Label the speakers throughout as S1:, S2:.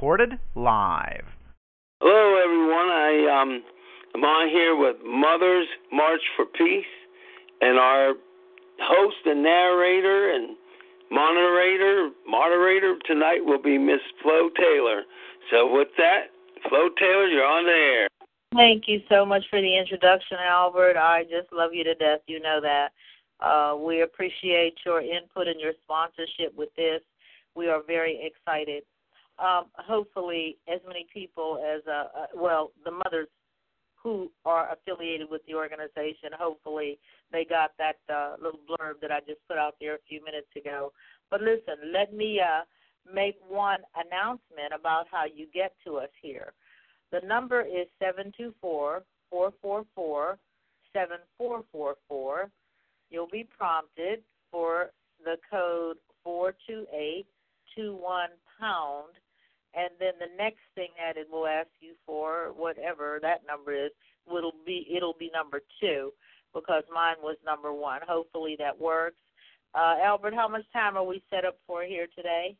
S1: recorded live.
S2: Hello, everyone. I um, am on here with Mothers March for Peace, and our host and narrator and moderator moderator tonight will be Miss Flo Taylor. So with that, Flo Taylor, you're on the air.
S3: Thank you so much for the introduction, Albert. I just love you to death. You know that. Uh, we appreciate your input and your sponsorship with this. We are very excited. Um, hopefully, as many people as, uh, uh, well, the mothers who are affiliated with the organization, hopefully they got that uh, little blurb that I just put out there a few minutes ago. But listen, let me uh, make one announcement about how you get to us here. The number is seven two four four four four seven four four four. You'll be prompted for the code 42821 pound, and then the next thing that it will ask you for, whatever that number is, will be it'll be number two because mine was number one. Hopefully that works. Uh, Albert, how much time are we set up for here today?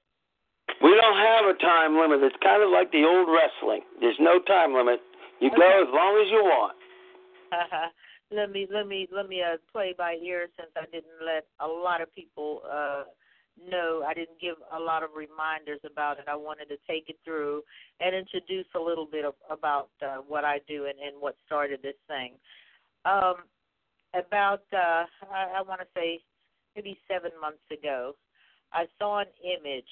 S2: We don't have a time limit. It's kind of like the old wrestling. There's no time limit. You okay. go as long as you want.
S3: let me let me let me uh, play by ear since I didn't let a lot of people uh, know. I didn't give a lot of reminders about it. I wanted to take it through and introduce a little bit of, about uh, what I do and, and what started this thing. Um, about uh, I, I want to say maybe seven months ago, I saw an image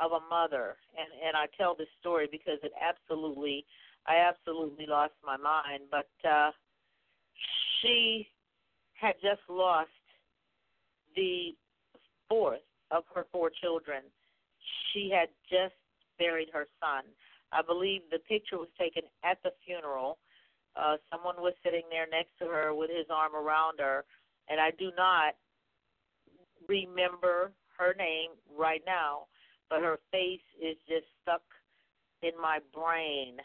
S3: of a mother, and and I tell this story because it absolutely, I absolutely lost my mind. But uh, she had just lost the fourth of her four children. She had just buried her son. I believe the picture was taken at the funeral. Uh, someone was sitting there next to her with his arm around her, and I do not remember her name right now, but her face is just stuck in my brain.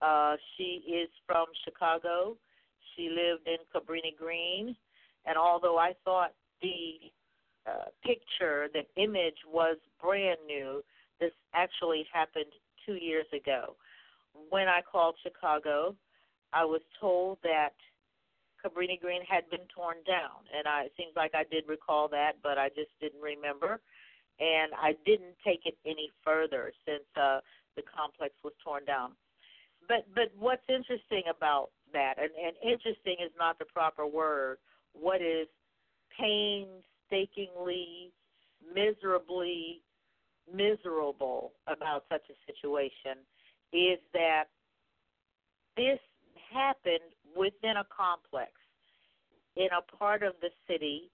S3: Uh, she is from Chicago. She lived in Cabrini Green, and although I thought the uh, picture, the image was brand new, this actually happened two years ago. When I called Chicago, I was told that Cabrini Green had been torn down, and I, it seems like I did recall that, but I just didn't remember, and I didn't take it any further since uh, the complex was torn down. But but what's interesting about that, and, and interesting is not the proper word. What is painstakingly, miserably miserable about such a situation is that this happened within a complex in a part of the city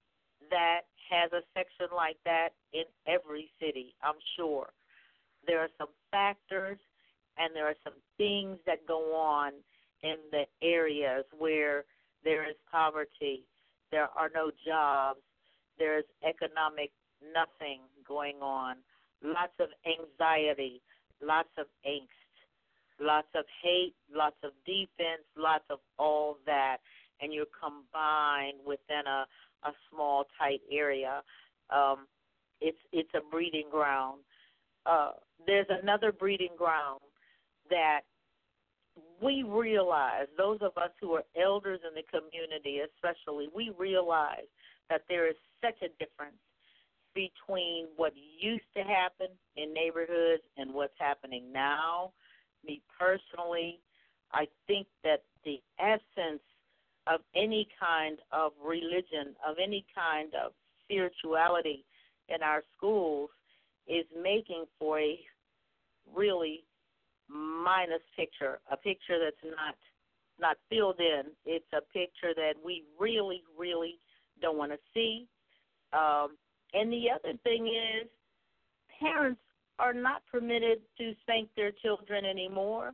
S3: that has a section like that in every city, I'm sure. There are some factors and there are some things that go on in the areas where there is poverty, there are no jobs, there's economic nothing going on, lots of anxiety, lots of angst lots of hate, lots of defense, lots of all that, and you're combined within a, a small, tight area. Um, it's it's a breeding ground. Uh, there's another breeding ground that we realize, those of us who are elders in the community especially, we realize that there is such a difference between what used to happen in neighborhoods and what's happening now me personally, I think that the absence of any kind of religion, of any kind of spirituality in our schools is making for a really minus picture, a picture that's not not filled in. It's a picture that we really, really don't want to see. Um, and the other thing is, parents are not permitted to spank their children anymore.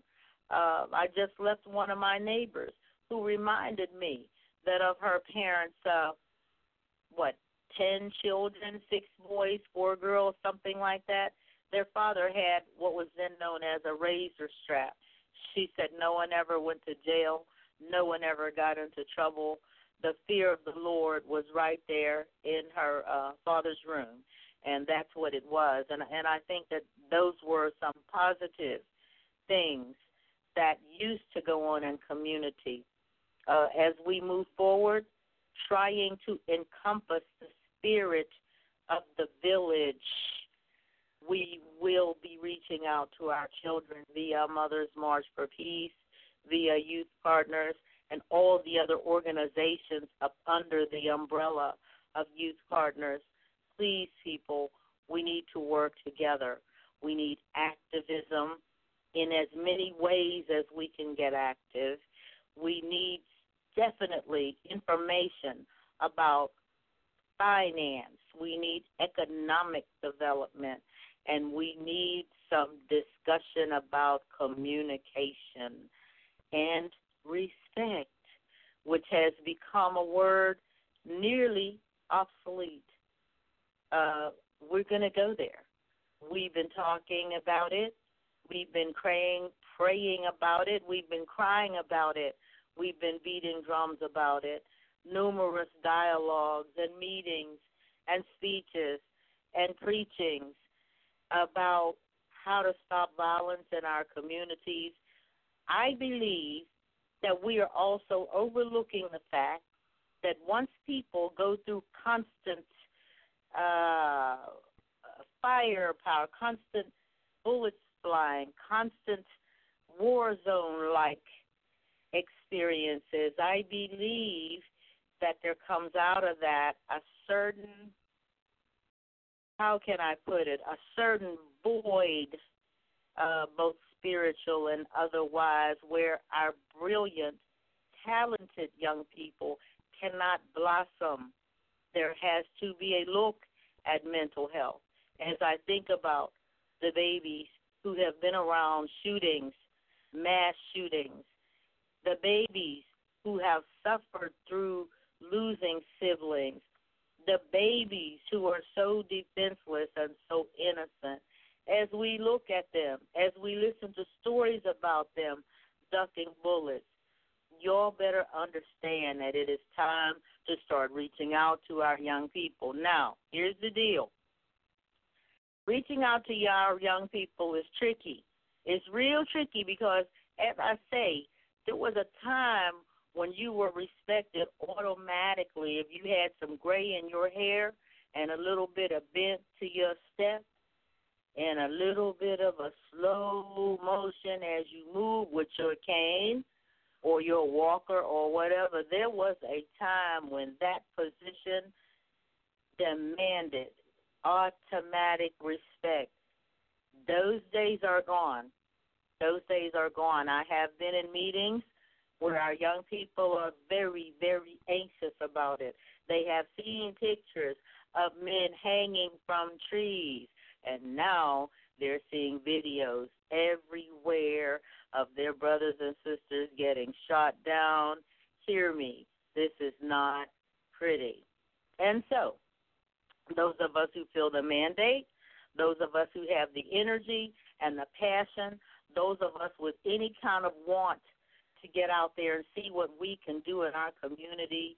S3: Uh, I just left one of my neighbors who reminded me that of her parents, uh, what, 10 children, six boys, four girls, something like that. Their father had what was then known as a razor strap. She said no one ever went to jail, no one ever got into trouble. The fear of the Lord was right there in her uh, father's room. and that's what it was. And and I think that those were some positive things that used to go on in community. Uh, as we move forward, trying to encompass the spirit of the village, we will be reaching out to our children via Mothers March for Peace, via Youth Partners, and all the other organizations up under the umbrella of Youth Partners. Please, people, we need to work together. We need activism in as many ways as we can get active. We need definitely information about finance. We need economic development. And we need some discussion about communication and respect, which has become a word nearly obsolete. Uh, we're going to go there. We've been talking about it. We've been praying, praying about it. We've been crying about it. We've been beating drums about it. Numerous dialogues and meetings and speeches and preachings about how to stop violence in our communities. I believe that we are also overlooking the fact that once people go through constant uh, firepower, constant bullets flying, constant war zone like experiences, I believe that there comes out of that a certain, how can I put it, a certain void, uh, both spiritual and otherwise, where our brilliant, talented young people cannot blossom. There has to be a look at mental health. As I think about the babies who have been around shootings, mass shootings, the babies who have suffered through losing siblings, the babies who are so defenseless and so innocent. As we look at them, as we listen to stories about them ducking bullets, y'all better understand that it is time to start reaching out to our young people. Now, here's the deal reaching out to our young people is tricky. It's real tricky because, as I say, there was a time when you were respected automatically if you had some gray in your hair and a little bit of bent to your step and a little bit of a slow motion as you move with your cane or your walker or whatever, there was a time when that position demanded automatic respect. Those days are gone. Those days are gone. I have been in meetings where our young people are very, very anxious about it. They have seen pictures of men hanging from trees, and now they're seeing videos everywhere of their brothers and sisters getting shot down. Hear me, this is not pretty. And so, those of us who feel the mandate, those of us who have the energy and the passion, those of us with any kind of want to get out there and see what we can do in our community,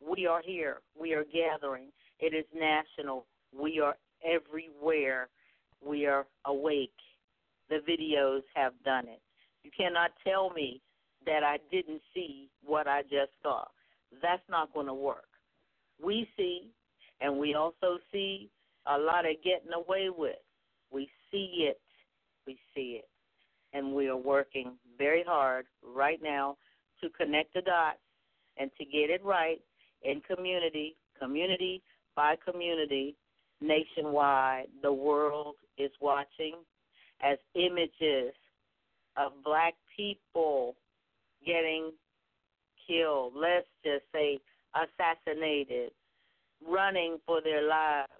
S3: we are here. We are gathering. It is national. We are everywhere. We are awake. The videos have done it. You cannot tell me that I didn't see what I just saw. That's not going to work. We see, and we also see a lot of getting away with. We see it. We see it. And we are working very hard right now to connect the dots and to get it right in community, community by community, nationwide. The world is watching as images of black people getting killed, let's just say assassinated, running for their lives.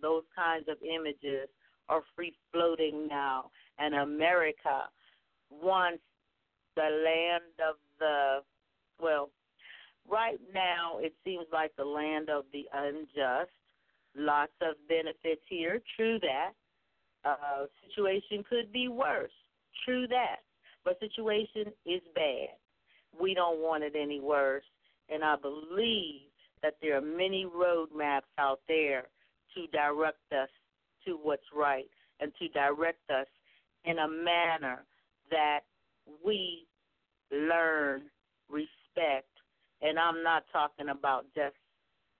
S3: Those kinds of images are free floating now. And America once the land of the, well, right now it seems like the land of the unjust. Lots of benefits here. True that. Uh, situation could be worse. True that. But situation is bad. We don't want it any worse. And I believe that there are many roadmaps out there to direct us to what's right and to direct us in a manner that we learn respect. And I'm not talking about just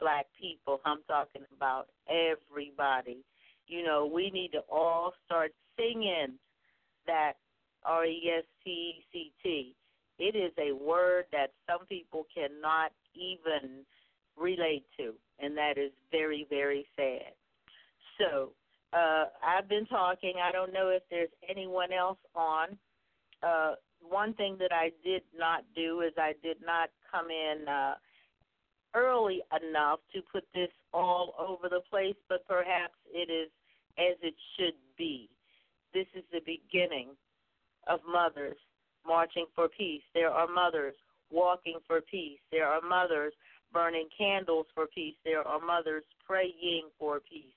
S3: black people, I'm talking about everybody. You know, we need to all start singing that R E S T E C T. It is a word that some people cannot even relate to, and that is very, very sad. So, uh, I've been talking. I don't know if there's anyone else on. Uh, one thing that I did not do is I did not come in uh, early enough to put this all over the place, but perhaps it is as it should be. This is the beginning of mothers marching for peace. There are mothers walking for peace. There are mothers burning candles for peace. There are mothers praying for peace.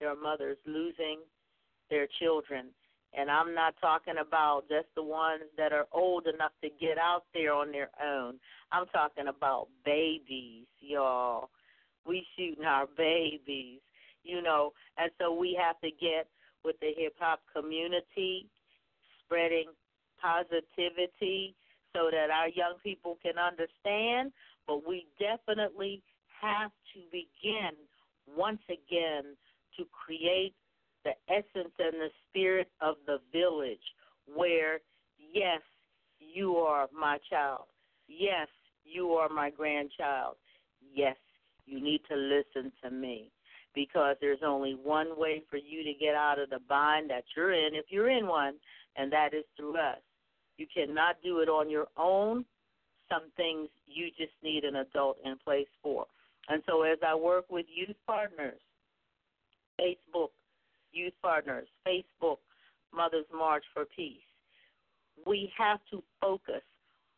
S3: There are mothers losing their children. And I'm not talking about just the ones that are old enough to get out there on their own. I'm talking about babies, y'all. We shooting our babies, you know. And so we have to get with the hip hop community, spreading positivity so that our young people can understand. But we definitely have to begin once again to create the essence and the spirit of the village where, yes, you are my child. Yes, you are my grandchild. Yes, you need to listen to me because there's only one way for you to get out of the bind that you're in, if you're in one, and that is through us. You cannot do it on your own. Some things you just need an adult in place for. And so, as I work with youth partners, Facebook youth partners, Facebook Mothers March for Peace, we have to focus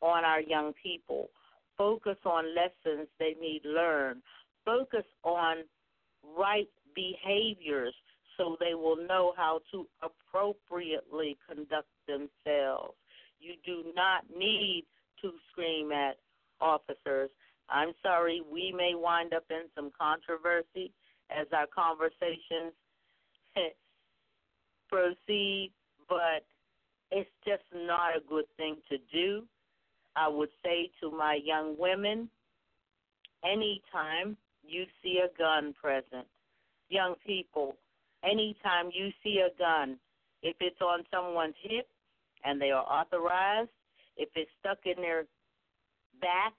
S3: on our young people, focus on lessons they need learn, focus on right behaviors so they will know how to appropriately conduct themselves. You do not need to scream at officers. I'm sorry, we may wind up in some controversy as our conversations proceed, but it's just not a good thing to do. I would say to my young women, anytime you see a gun present, young people, anytime you see a gun, if it's on someone's hip and they are authorized, if it's stuck in their back,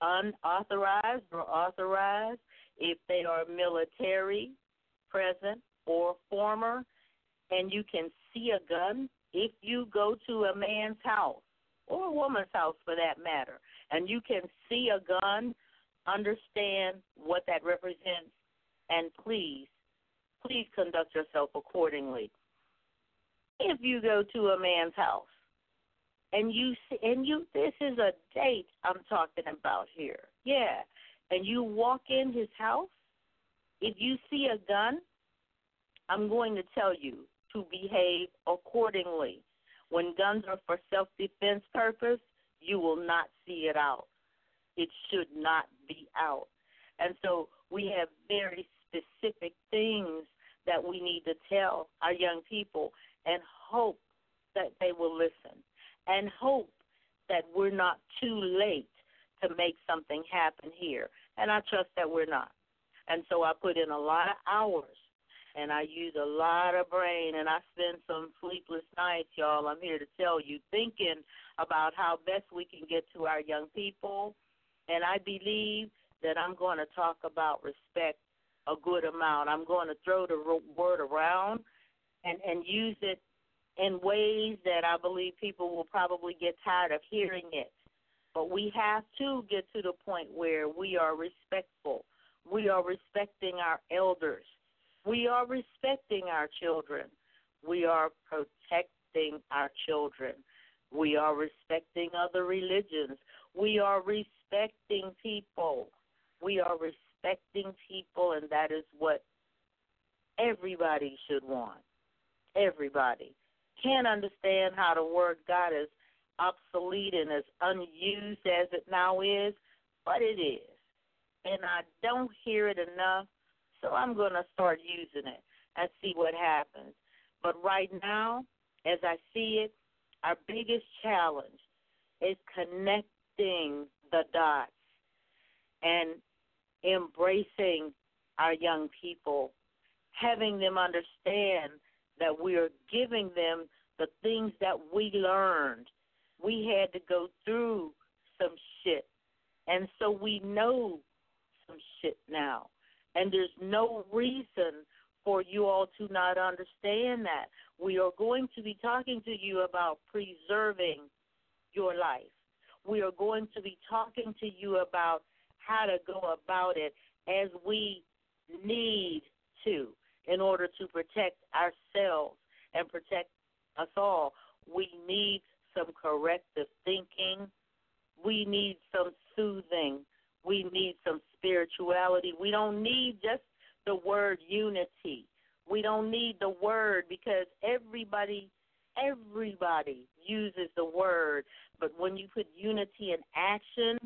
S3: unauthorized or authorized, if they are military, present, or former, and you can see a gun, if you go to a man's house, or a woman's house for that matter, and you can see a gun, understand what that represents, and please, please conduct yourself accordingly. If you go to a man's house and you see, and you this is a date I'm talking about here. Yeah. And you walk in his house, if you see a gun, I'm going to tell you to behave accordingly. When guns are for self defense purpose, you will not see it out. It should not be out. And so we have very specific things that we need to tell our young people and hope that they will listen and hope that we're not too late to make something happen here. And I trust that we're not. And so I put in a lot of hours and I use a lot of brain and I spend some sleepless nights, y'all. I'm here to tell you, thinking about how best we can get to our young people. And I believe that I'm going to talk about respect a good amount. I'm going to throw the word around and and use it in ways that I believe people will probably get tired of hearing it. But we have to get to the point where we are respectful. We are respecting our elders. We are respecting our children. We are protecting our children. We are respecting other religions. We are respecting people. We are respecting people, and that is what everybody should want. Everybody. Can't understand how the word God is obsolete and as unused as it now is, but it is. And I don't hear it enough so I'm going to start using it. and see what happens. But right now, as I see it, our biggest challenge is connecting the dots and embracing our young people, having them understand that we are giving them the things that we learned. We had to go through some shit. And so we know some shit now. And there's no reason for you all to not understand that. We are going to be talking to you about preserving your life. We are going to be talking to you about how to go about it as we need to in order to protect ourselves and protect us all. We need some corrective thinking. We need some soothing. We need some spirituality. We don't need just the word unity. We don't need the word because everybody everybody uses the word, but when you put unity in action,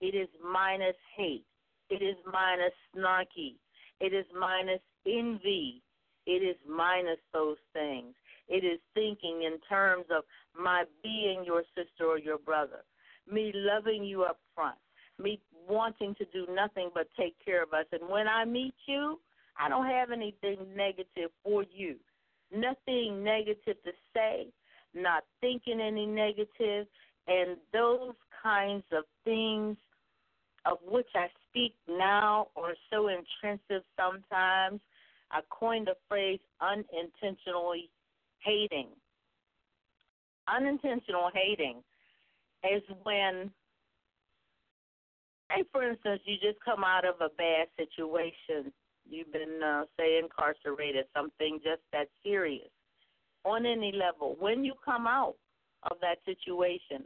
S3: it is minus hate. It is minus snarky. It is minus envy. It is minus those things. It is thinking in terms of my being your sister or your brother, me loving you up front, me wanting to do nothing but take care of us. And when I meet you, I don't have anything negative for you. Nothing negative to say, not thinking any negative, and those kinds of things of which I speak now are so intrusive sometimes. I coined the phrase unintentionally hating. Unintentional hating is when, say, for instance, you just come out of a bad situation. You've been, uh, say, incarcerated, something just that serious on any level. When you come out of that situation,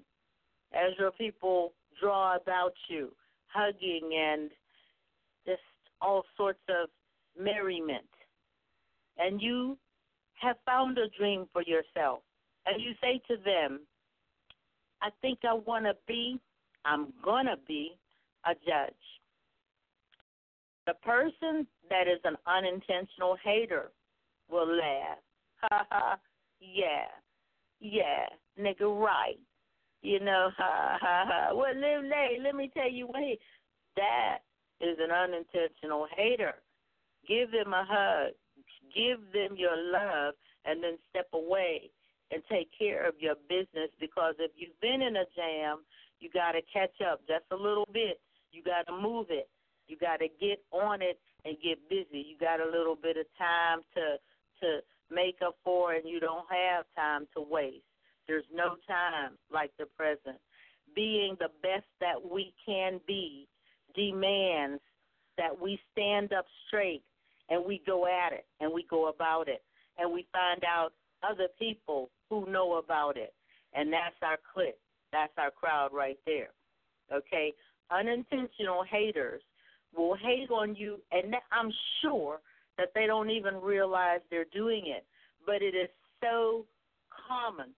S3: as your people draw about you, hugging and just all sorts of merriment. And you have found a dream for yourself. And you say to them, I think I want to be, I'm going to be a judge. The person that is an unintentional hater will laugh. Ha ha, yeah, yeah, nigga, right. You know, ha ha ha. Well, let, let, let me tell you what he, that is an unintentional hater. Give them a hug, give them your love, and then step away and take care of your business because if you've been in a jam, you got to catch up just a little bit. You got to move it. You got to get on it and get busy. You got a little bit of time to to make up for, and you don't have time to waste. There's no time like the present. Being the best that we can be demands that we stand up straight and we go at it and we go about it and we find out other people who know about it. And that's our clique. That's our crowd right there. Okay? Unintentional haters will hate on you, and I'm sure that they don't even realize they're doing it. But it is so common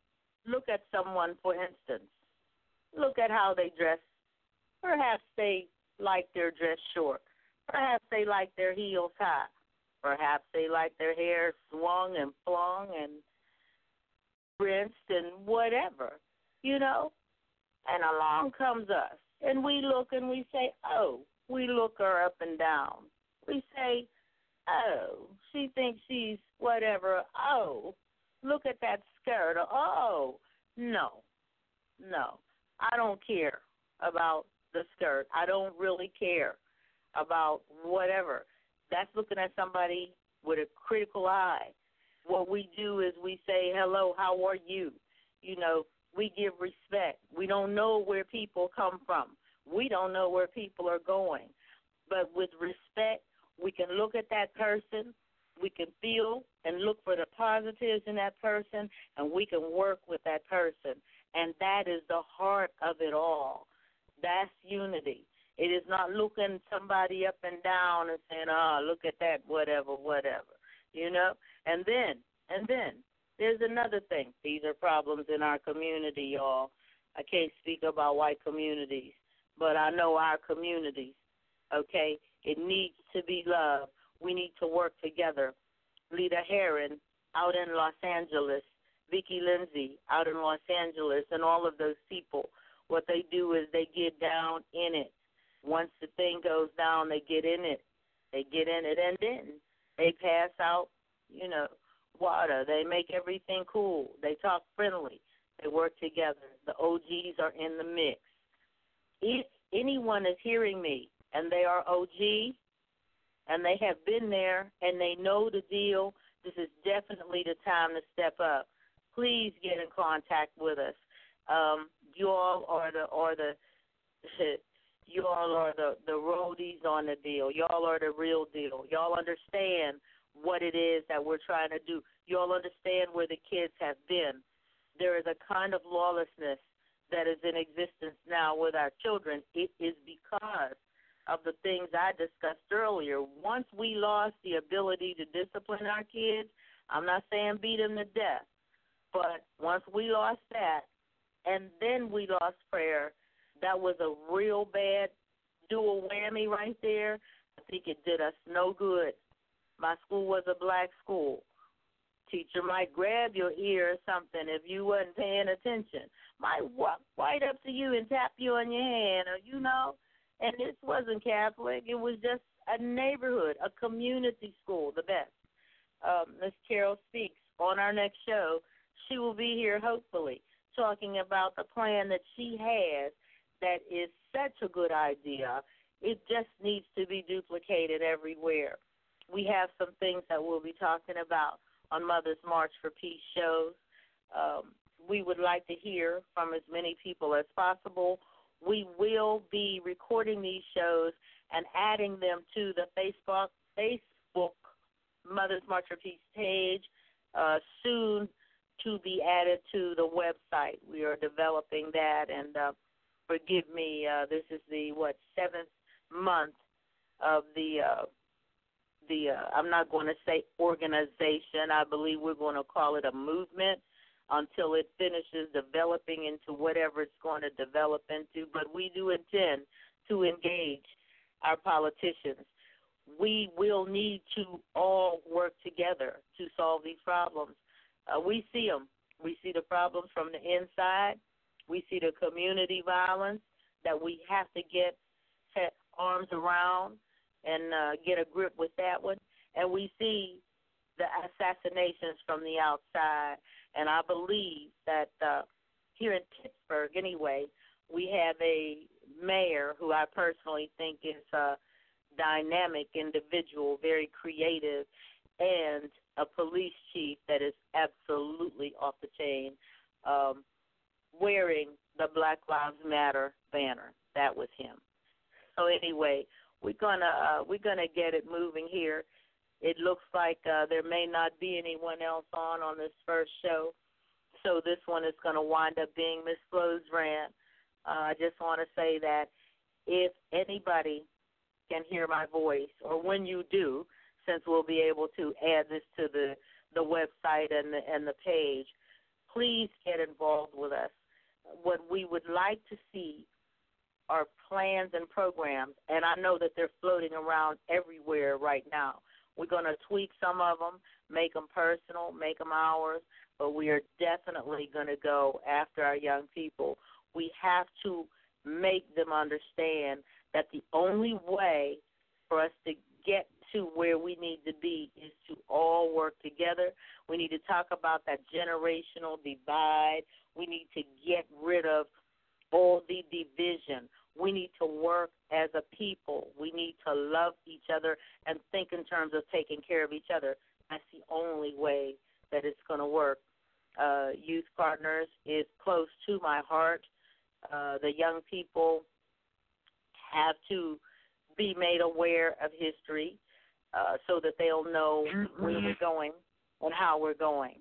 S3: look at someone, for instance. Look at how they dress. Perhaps they like their dress short. Perhaps they like their heels high. Perhaps they like their hair swung and flung and rinsed and whatever, you know. And along comes us, and we look and we say, "Oh," we look her up and down. We say, "Oh, she thinks she's whatever." Oh, look at that skirt. Oh, no, no. I don't care about the skirt. I don't really care about whatever. That's looking at somebody with a critical eye. What we do is we say, hello, how are you? You know, we give respect. We don't know where people come from. We don't know where people are going. But with respect, we can look at that person we can feel and look for the positives in that person and we can work with that person. And that is the heart of it all. That's unity. It is not looking somebody up and down and saying, "Oh, look at that, whatever, whatever," you know. And then, and then, there's another thing. These are problems in our community, y'all. I can't speak about white communities, but I know our communities. Okay, it needs to be love. we need to work together. Lita Herron out in Los Angeles, Vicki Lindsay out in Los Angeles, and all of those people. What they do is they get down in it. Once the thing goes down, they get in it. They get in it, and then they pass out, you know, water. They make everything cool. They talk friendly. They work together. The OGs are in the mix. If anyone is hearing me and they are OG and they have been there and they know the deal, this is definitely the time to step up. Please get in contact with us. Um, you all are the are the you all are the the roadies on the deal. Y'all are the real deal. Y'all understand what it is that we're trying to do. Y'all understand where the kids have been. There is a kind of lawlessness that is in existence now with our children. It is because of the things I discussed earlier. Once we lost the ability to discipline our kids, I'm not saying beat them to death, but once we lost that, and then we lost prayer, that was a real bad dual whammy right there. I think it did us no good. My school was a black school. Teacher might grab your ear or something if you wasn't paying attention. Might walk right up to you and tap you on your hand, or you know. And this wasn't Catholic. It was just a neighborhood, a community school, the best. Um, Miss Carol speaks on our next show. She will be here hopefully talking about the plan that she has that is such a good idea. It just needs to be duplicated everywhere. We have some things that we'll be talking about on Mother's March for Peace shows. Um, we would like to hear from as many people as possible. We will be recording these shows and adding them to the Facebook Facebook Mother's March for Peace page uh, soon to be added to the website. We are developing that, and uh, forgive me, uh, this is the what seventh month of the uh, the uh, I'm not going to say organization. I believe we're going to call it a movement until it finishes developing into whatever it's going to develop into. But we do intend to engage our politicians. We will need to all work together to solve these problems. Uh, we see them. We see the problems from the inside. We see the community violence that we have to get arms around and uh, get a grip with that one. And we see the assassinations from the outside. And I believe that uh, here in Pittsburgh, anyway, we have a mayor who I personally think is a dynamic individual, very creative, and a police chief that is absolutely off the chain, um, wearing the Black Lives Matter banner. That was him. So anyway, we're gonna uh, we're gonna get it moving here. It looks like uh, there may not be anyone else on on this first show, so this one is to wind up being Miss Flo's rant. Uh, I just want to say that if anybody can hear my voice, or when you do, since we'll be able to add this to the the website and the and the page, please get involved with us. What we would like to see are plans and programs, and I know that they're floating around everywhere right now. We're going to tweak some of them, make them personal, make them ours, but we are definitely going to go after our young people. We have to make them understand that the only way for us to get to where we need to be is to all work together. We need to talk about that generational divide. We need to get rid of all the division. We need to work as a people. We need to love each other and think in terms of taking care of each other. That's the only way that it's going to work. Uh, Youth Partners is close to my heart. Uh, the young people have to be made aware of history uh, so that they'll know where we're going and how we're going.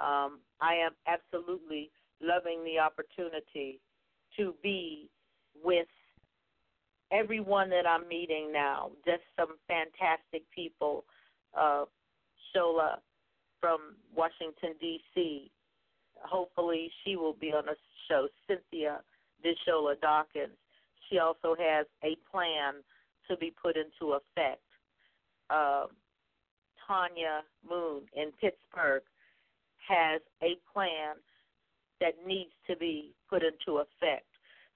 S3: Um, I am absolutely loving the opportunity to be with everyone that I'm meeting now. Just some fantastic people. Uh, Shola from Washington D.C. Hopefully, she will be on the show. Cynthia Deshola Dawkins. She also has a plan to be put into effect. Uh, Kanya Moon in Pittsburgh has a plan that needs to be put into effect.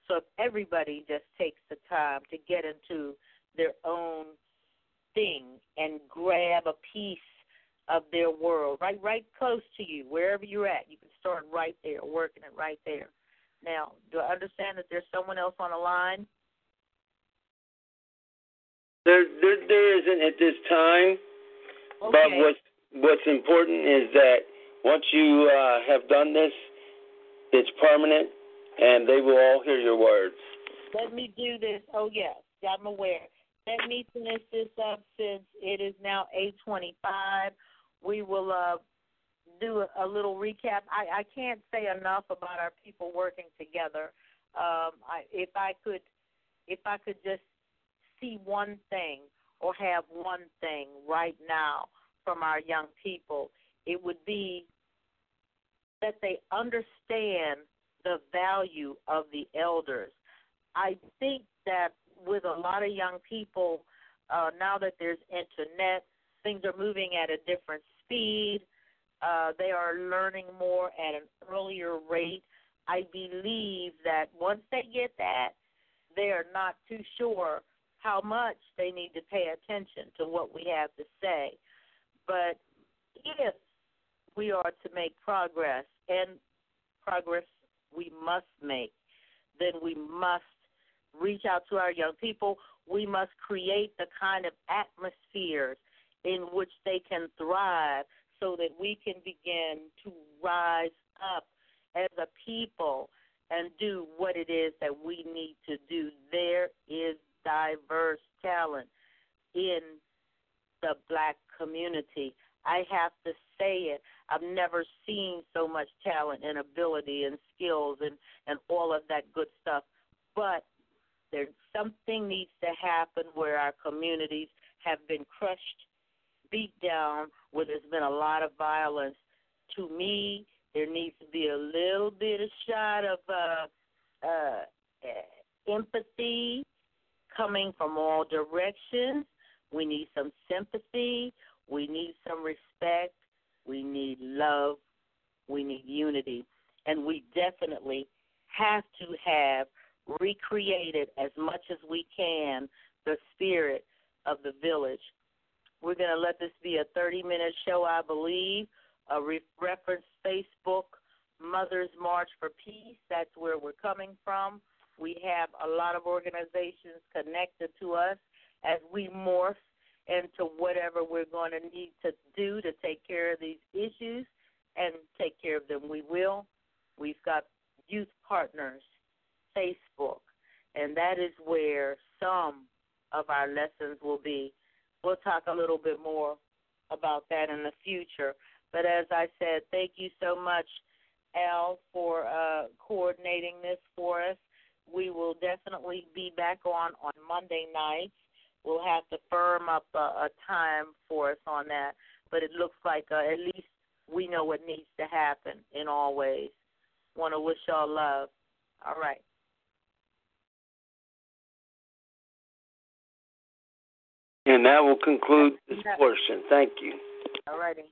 S3: So if everybody just takes the time to get into their own thing and grab a piece of their world, right right close to you, wherever you're at, you can start right there, working it right there. Now, do I understand that there's someone else on the line?
S2: There, there, there isn't at this time.
S3: Okay.
S2: But what's what's important is that once you uh, have done this, it's permanent, and they will all hear your words.
S3: Let me do this. Oh yes, I'm aware. Let me finish this up since it is now 8:25. We will uh, do a, a little recap. I, I can't say enough about our people working together. Um, I, if I could, if I could just see one thing or have one thing right now from our young people, it would be that they understand the value of the elders. I think that with a lot of young people, uh, now that there's internet, things are moving at a different speed. Uh, they are learning more at an earlier rate. I believe that once they get that, they are not too sure how much they need to pay attention to what we have to say. But if we are to make progress, and progress we must make, then we must reach out to our young people. We must create the kind of atmospheres in which they can thrive so that we can begin to rise up as a people and do what it is that we need to do. There is diverse talent in the black community. I have to say it. I've never seen so much talent and ability and skills and and all of that good stuff. But there's something needs to happen where our communities have been crushed, beat down, where there's been a lot of violence. To me, there needs to be a little bit of shot of uh, uh, empathy coming from all directions. We need some sympathy. We need some respect. We need love. We need unity. And we definitely have to have recreated as much as we can the spirit of the village. We're going to let this be a 30 minute show, I believe. A re- reference Facebook Mothers March for Peace. That's where we're coming from. We have a lot of organizations connected to us as we morph into whatever we're going to need to do to take care of these issues and take care of them. We will. We've got youth partners, Facebook, and that is where some of our lessons will be. We'll talk a little bit more about that in the future. But as I said, thank you so much, Al, for uh, coordinating this for us. We will definitely be back on on Monday nights. We'll have to firm up a, a time for us on that, but it looks like uh, at least we know what needs to happen in all ways. Want to wish y'all love. All right.
S2: And that will conclude this portion. Thank you.
S3: All righty.